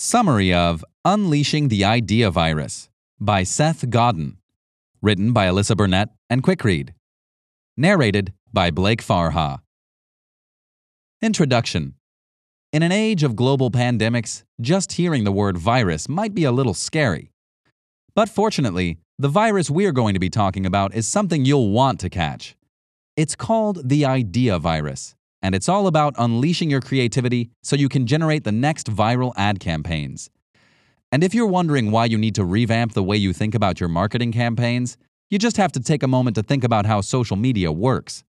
Summary of Unleashing the Idea Virus by Seth Godin. Written by Alyssa Burnett and Quickread. Narrated by Blake Farha. Introduction In an age of global pandemics, just hearing the word virus might be a little scary. But fortunately, the virus we're going to be talking about is something you'll want to catch. It's called the Idea Virus and it's all about unleashing your creativity so you can generate the next viral ad campaigns. And if you're wondering why you need to revamp the way you think about your marketing campaigns, you just have to take a moment to think about how social media works.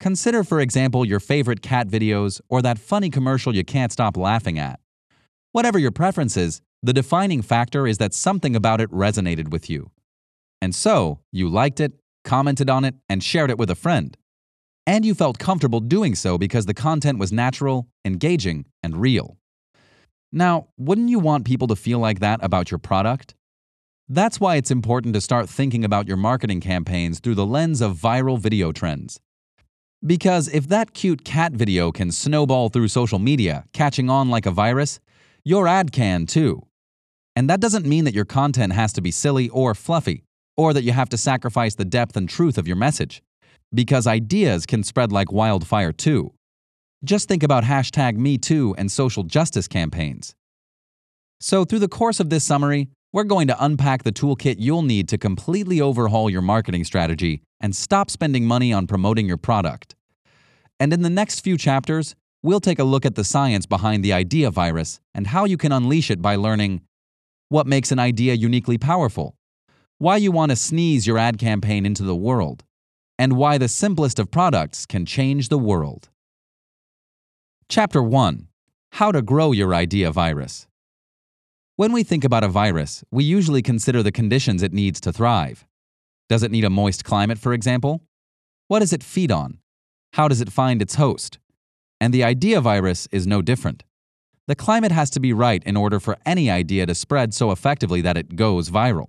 Consider, for example, your favorite cat videos or that funny commercial you can't stop laughing at. Whatever your preference is, the defining factor is that something about it resonated with you. And so, you liked it, commented on it, and shared it with a friend and you felt comfortable doing so because the content was natural, engaging, and real. Now, wouldn't you want people to feel like that about your product? That's why it's important to start thinking about your marketing campaigns through the lens of viral video trends. Because if that cute cat video can snowball through social media, catching on like a virus, your ad can too. And that doesn't mean that your content has to be silly or fluffy, or that you have to sacrifice the depth and truth of your message because ideas can spread like wildfire too. Just think about hashtag MeToo and social justice campaigns. So, through the course of this summary, we're going to unpack the toolkit you'll need to completely overhaul your marketing strategy and stop spending money on promoting your product. And in the next few chapters, we'll take a look at the science behind the idea virus and how you can unleash it by learning what makes an idea uniquely powerful, why you want to sneeze your ad campaign into the world, and why the simplest of products can change the world. Chapter 1 How to Grow Your Idea Virus. When we think about a virus, we usually consider the conditions it needs to thrive. Does it need a moist climate, for example? What does it feed on? How does it find its host? And the idea virus is no different. The climate has to be right in order for any idea to spread so effectively that it goes viral.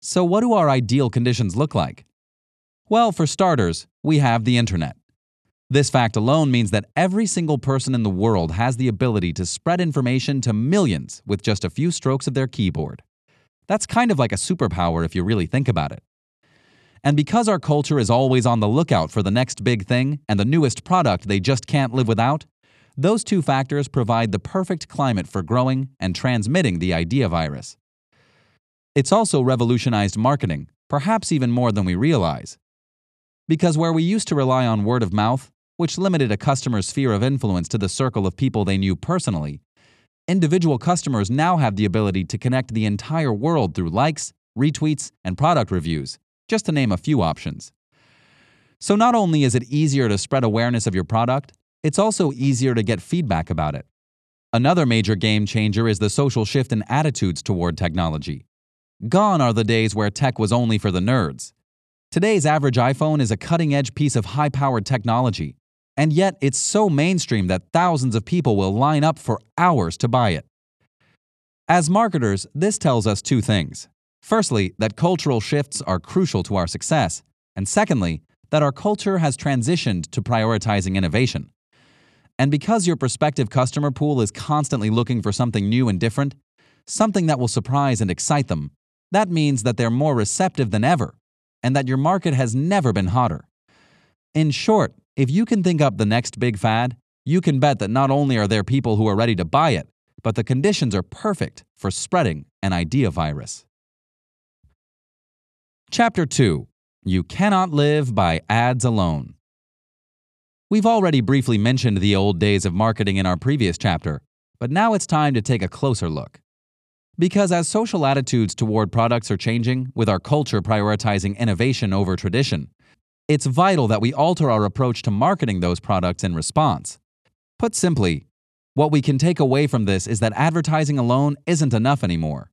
So, what do our ideal conditions look like? Well, for starters, we have the internet. This fact alone means that every single person in the world has the ability to spread information to millions with just a few strokes of their keyboard. That's kind of like a superpower if you really think about it. And because our culture is always on the lookout for the next big thing and the newest product they just can't live without, those two factors provide the perfect climate for growing and transmitting the idea virus. It's also revolutionized marketing, perhaps even more than we realize. Because where we used to rely on word of mouth, which limited a customer's sphere of influence to the circle of people they knew personally, individual customers now have the ability to connect the entire world through likes, retweets, and product reviews, just to name a few options. So not only is it easier to spread awareness of your product, it's also easier to get feedback about it. Another major game changer is the social shift in attitudes toward technology. Gone are the days where tech was only for the nerds. Today's average iPhone is a cutting edge piece of high powered technology, and yet it's so mainstream that thousands of people will line up for hours to buy it. As marketers, this tells us two things. Firstly, that cultural shifts are crucial to our success, and secondly, that our culture has transitioned to prioritizing innovation. And because your prospective customer pool is constantly looking for something new and different, something that will surprise and excite them, that means that they're more receptive than ever and that your market has never been hotter. In short, if you can think up the next big fad, you can bet that not only are there people who are ready to buy it, but the conditions are perfect for spreading an idea virus. Chapter 2 You Cannot Live by Ads Alone. We've already briefly mentioned the old days of marketing in our previous chapter, but now it's time to take a closer look. Because as social attitudes toward products are changing, with our culture prioritizing innovation over tradition, it's vital that we alter our approach to marketing those products in response. Put simply, what we can take away from this is that advertising alone isn't enough anymore.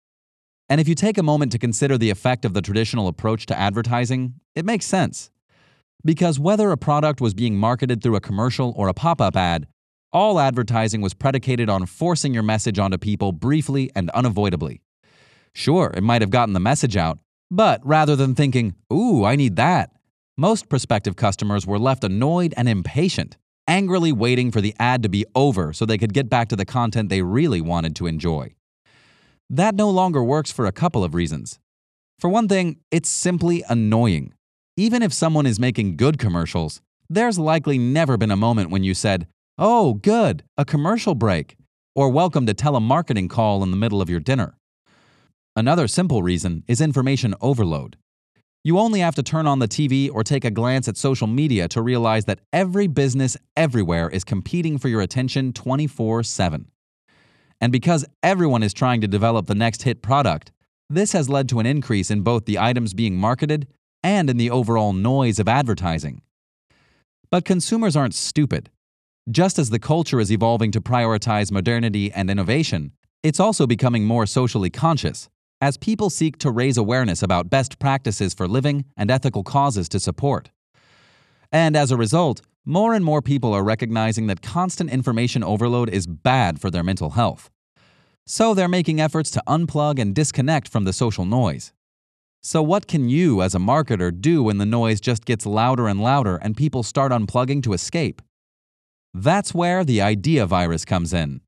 And if you take a moment to consider the effect of the traditional approach to advertising, it makes sense. Because whether a product was being marketed through a commercial or a pop up ad, all advertising was predicated on forcing your message onto people briefly and unavoidably. Sure, it might have gotten the message out, but rather than thinking, ooh, I need that, most prospective customers were left annoyed and impatient angrily waiting for the ad to be over so they could get back to the content they really wanted to enjoy. That no longer works for a couple of reasons. For one thing, it's simply annoying. Even if someone is making good commercials, there's likely never been a moment when you said, Oh, good, a commercial break, or welcome to telemarketing call in the middle of your dinner. Another simple reason is information overload. You only have to turn on the TV or take a glance at social media to realize that every business everywhere is competing for your attention 24 7. And because everyone is trying to develop the next hit product, this has led to an increase in both the items being marketed and in the overall noise of advertising. But consumers aren't stupid. Just as the culture is evolving to prioritize modernity and innovation, it's also becoming more socially conscious as people seek to raise awareness about best practices for living and ethical causes to support. And as a result, more and more people are recognizing that constant information overload is bad for their mental health. So they're making efforts to unplug and disconnect from the social noise. So, what can you, as a marketer, do when the noise just gets louder and louder and people start unplugging to escape? That's where the idea virus comes in.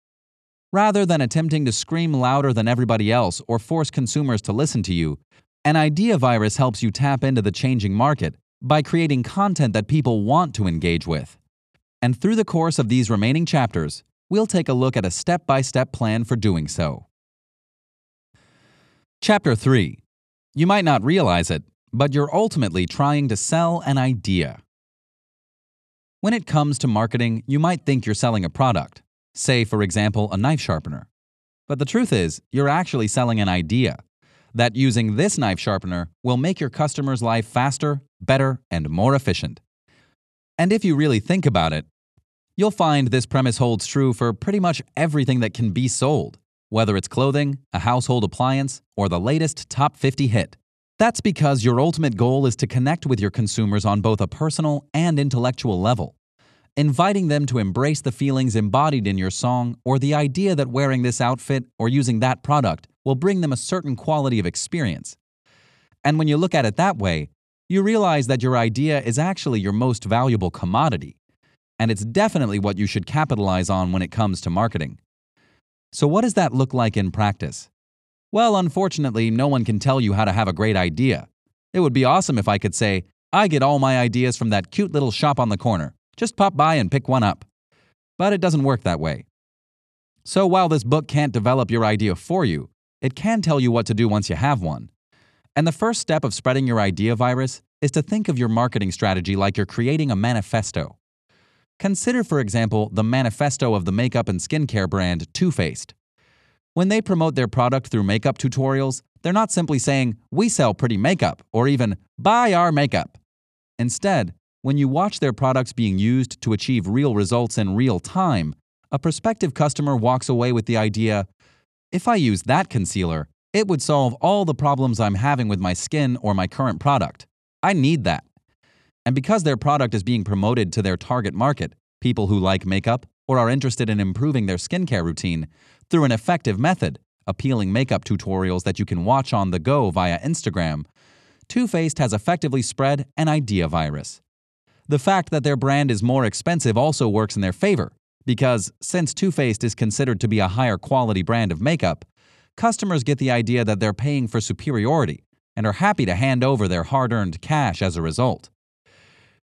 Rather than attempting to scream louder than everybody else or force consumers to listen to you, an idea virus helps you tap into the changing market by creating content that people want to engage with. And through the course of these remaining chapters, we'll take a look at a step by step plan for doing so. Chapter 3 You might not realize it, but you're ultimately trying to sell an idea. When it comes to marketing, you might think you're selling a product. Say, for example, a knife sharpener. But the truth is, you're actually selling an idea that using this knife sharpener will make your customer's life faster, better, and more efficient. And if you really think about it, you'll find this premise holds true for pretty much everything that can be sold, whether it's clothing, a household appliance, or the latest top 50 hit. That's because your ultimate goal is to connect with your consumers on both a personal and intellectual level inviting them to embrace the feelings embodied in your song or the idea that wearing this outfit or using that product will bring them a certain quality of experience. And when you look at it that way, you realize that your idea is actually your most valuable commodity. And it's definitely what you should capitalize on when it comes to marketing. So, what does that look like in practice? Well, unfortunately, no one can tell you how to have a great idea. It would be awesome if I could say, I get all my ideas from that cute little shop on the corner. Just pop by and pick one up. But it doesn't work that way. So while this book can't develop your idea for you, it can tell you what to do once you have one. And the first step of spreading your idea virus is to think of your marketing strategy like you're creating a manifesto. Consider, for example, the manifesto of the makeup and skincare brand Too Faced. When they promote their product through makeup tutorials, they're not simply saying, We sell pretty makeup, or even, Buy our makeup. Instead, when you watch their products being used to achieve real results in real time, a prospective customer walks away with the idea if I use that concealer, it would solve all the problems I'm having with my skin or my current product. I need that. And because their product is being promoted to their target market, people who like makeup or are interested in improving their skincare routine, through an effective method, appealing makeup tutorials that you can watch on the go via Instagram, Too Faced has effectively spread an idea virus. The fact that their brand is more expensive also works in their favor, because since Too Faced is considered to be a higher quality brand of makeup, customers get the idea that they're paying for superiority and are happy to hand over their hard earned cash as a result.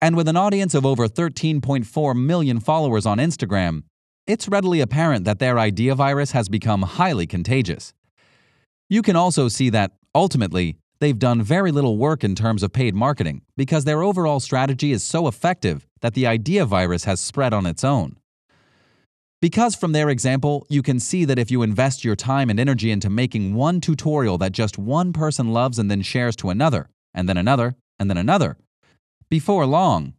And with an audience of over 13.4 million followers on Instagram, it's readily apparent that their idea virus has become highly contagious. You can also see that, ultimately, They've done very little work in terms of paid marketing because their overall strategy is so effective that the idea virus has spread on its own. Because from their example, you can see that if you invest your time and energy into making one tutorial that just one person loves and then shares to another, and then another, and then another, before long,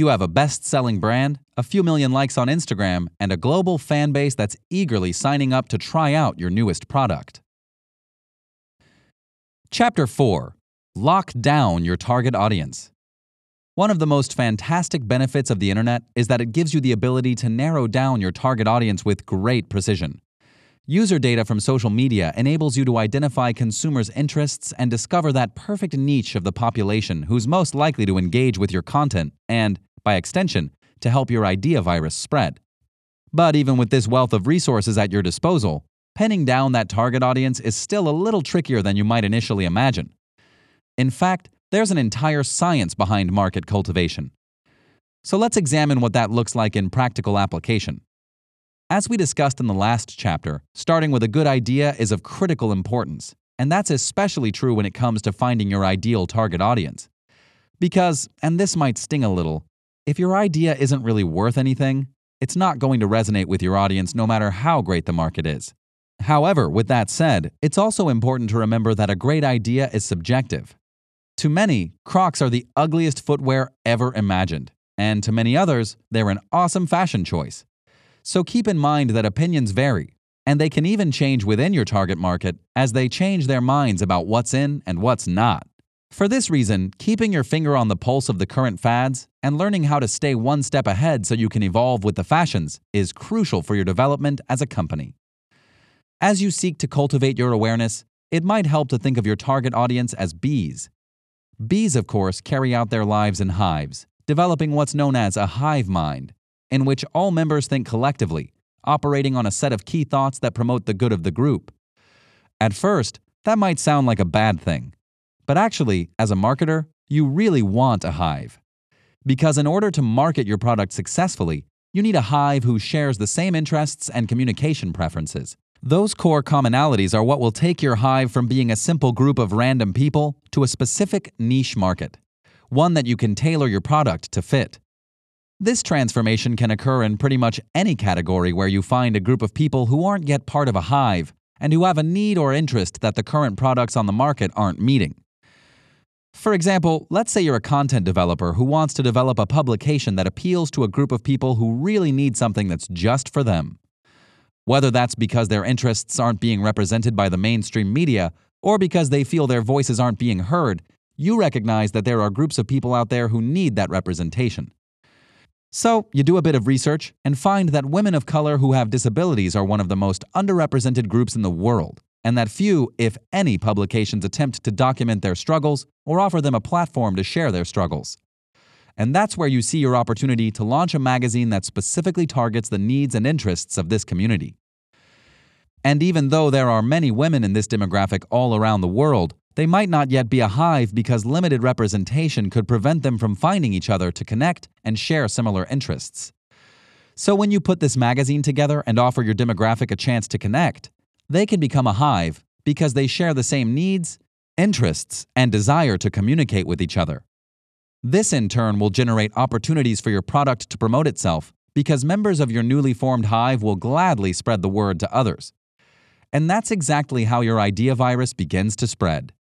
you have a best selling brand, a few million likes on Instagram, and a global fan base that's eagerly signing up to try out your newest product. Chapter 4 Lock Down Your Target Audience. One of the most fantastic benefits of the internet is that it gives you the ability to narrow down your target audience with great precision. User data from social media enables you to identify consumers' interests and discover that perfect niche of the population who's most likely to engage with your content and, by extension, to help your idea virus spread. But even with this wealth of resources at your disposal, pinning down that target audience is still a little trickier than you might initially imagine. In fact, there's an entire science behind market cultivation. So let's examine what that looks like in practical application. As we discussed in the last chapter, starting with a good idea is of critical importance, and that's especially true when it comes to finding your ideal target audience. Because, and this might sting a little, if your idea isn't really worth anything, it's not going to resonate with your audience no matter how great the market is. However, with that said, it's also important to remember that a great idea is subjective. To many, Crocs are the ugliest footwear ever imagined, and to many others, they're an awesome fashion choice. So keep in mind that opinions vary, and they can even change within your target market as they change their minds about what's in and what's not. For this reason, keeping your finger on the pulse of the current fads and learning how to stay one step ahead so you can evolve with the fashions is crucial for your development as a company. As you seek to cultivate your awareness, it might help to think of your target audience as bees. Bees, of course, carry out their lives in hives, developing what's known as a hive mind, in which all members think collectively, operating on a set of key thoughts that promote the good of the group. At first, that might sound like a bad thing. But actually, as a marketer, you really want a hive. Because in order to market your product successfully, you need a hive who shares the same interests and communication preferences. Those core commonalities are what will take your hive from being a simple group of random people to a specific niche market, one that you can tailor your product to fit. This transformation can occur in pretty much any category where you find a group of people who aren't yet part of a hive and who have a need or interest that the current products on the market aren't meeting. For example, let's say you're a content developer who wants to develop a publication that appeals to a group of people who really need something that's just for them. Whether that's because their interests aren't being represented by the mainstream media or because they feel their voices aren't being heard, you recognize that there are groups of people out there who need that representation. So, you do a bit of research and find that women of color who have disabilities are one of the most underrepresented groups in the world and that few, if any, publications attempt to document their struggles or offer them a platform to share their struggles. And that's where you see your opportunity to launch a magazine that specifically targets the needs and interests of this community. And even though there are many women in this demographic all around the world, they might not yet be a hive because limited representation could prevent them from finding each other to connect and share similar interests. So, when you put this magazine together and offer your demographic a chance to connect, they can become a hive because they share the same needs, interests, and desire to communicate with each other. This in turn will generate opportunities for your product to promote itself because members of your newly formed hive will gladly spread the word to others. And that's exactly how your idea virus begins to spread.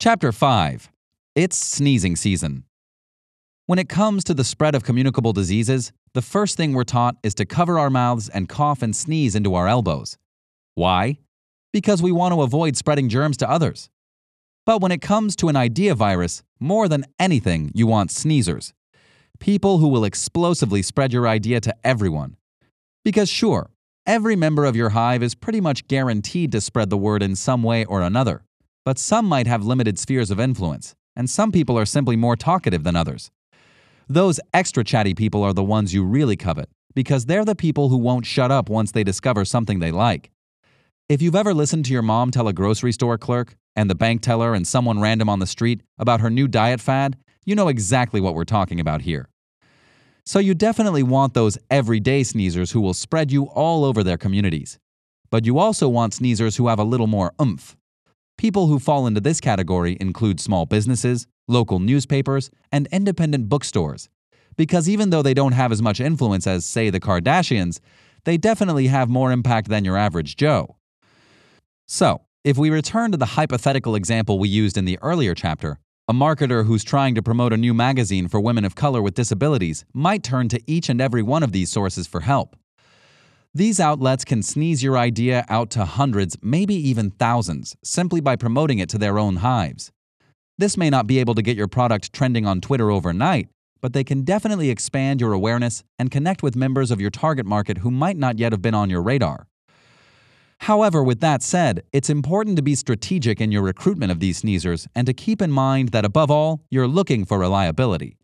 Chapter 5 It's Sneezing Season. When it comes to the spread of communicable diseases, the first thing we're taught is to cover our mouths and cough and sneeze into our elbows. Why? Because we want to avoid spreading germs to others. But when it comes to an idea virus, more than anything, you want sneezers. People who will explosively spread your idea to everyone. Because sure, every member of your hive is pretty much guaranteed to spread the word in some way or another. But some might have limited spheres of influence, and some people are simply more talkative than others. Those extra chatty people are the ones you really covet, because they're the people who won't shut up once they discover something they like. If you've ever listened to your mom tell a grocery store clerk, and the bank teller, and someone random on the street about her new diet fad, you know exactly what we're talking about here. So you definitely want those everyday sneezers who will spread you all over their communities. But you also want sneezers who have a little more oomph. People who fall into this category include small businesses, local newspapers, and independent bookstores. Because even though they don't have as much influence as, say, the Kardashians, they definitely have more impact than your average Joe. So, if we return to the hypothetical example we used in the earlier chapter, a marketer who's trying to promote a new magazine for women of color with disabilities might turn to each and every one of these sources for help. These outlets can sneeze your idea out to hundreds, maybe even thousands, simply by promoting it to their own hives. This may not be able to get your product trending on Twitter overnight, but they can definitely expand your awareness and connect with members of your target market who might not yet have been on your radar. However, with that said, it's important to be strategic in your recruitment of these sneezers and to keep in mind that above all, you're looking for reliability.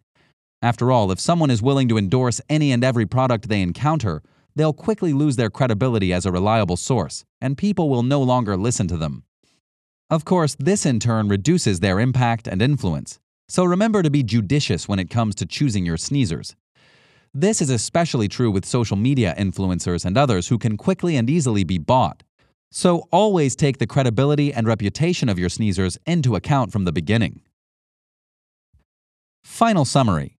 After all, if someone is willing to endorse any and every product they encounter, they'll quickly lose their credibility as a reliable source, and people will no longer listen to them. Of course, this in turn reduces their impact and influence, so remember to be judicious when it comes to choosing your sneezers. This is especially true with social media influencers and others who can quickly and easily be bought. So always take the credibility and reputation of your sneezers into account from the beginning. Final summary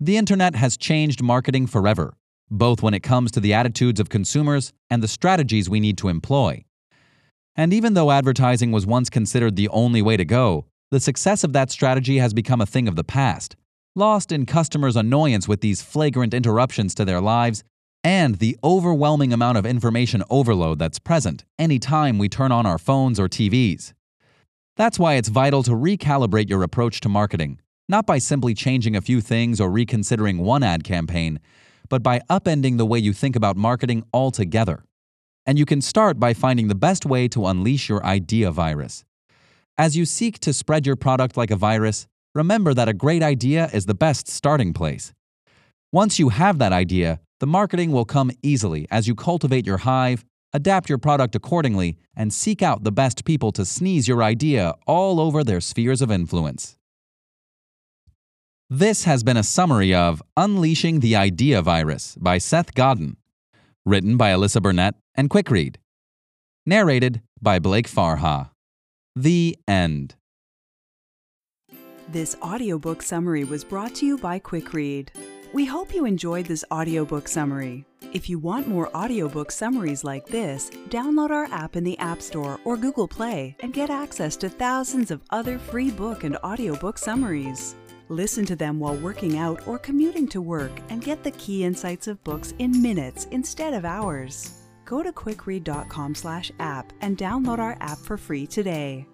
The internet has changed marketing forever, both when it comes to the attitudes of consumers and the strategies we need to employ. And even though advertising was once considered the only way to go, the success of that strategy has become a thing of the past lost in customers' annoyance with these flagrant interruptions to their lives and the overwhelming amount of information overload that's present anytime we turn on our phones or TVs. That's why it's vital to recalibrate your approach to marketing, not by simply changing a few things or reconsidering one ad campaign, but by upending the way you think about marketing altogether. And you can start by finding the best way to unleash your idea virus. As you seek to spread your product like a virus, remember that a great idea is the best starting place. Once you have that idea, the marketing will come easily as you cultivate your hive, adapt your product accordingly, and seek out the best people to sneeze your idea all over their spheres of influence. This has been a summary of Unleashing the Idea Virus by Seth Godin, written by Alyssa Burnett and Quick Read, narrated by Blake Farha. The End. This audiobook summary was brought to you by Quick Read. We hope you enjoyed this audiobook summary. If you want more audiobook summaries like this, download our app in the App Store or Google Play and get access to thousands of other free book and audiobook summaries. Listen to them while working out or commuting to work and get the key insights of books in minutes instead of hours. Go to quickread.com/app and download our app for free today.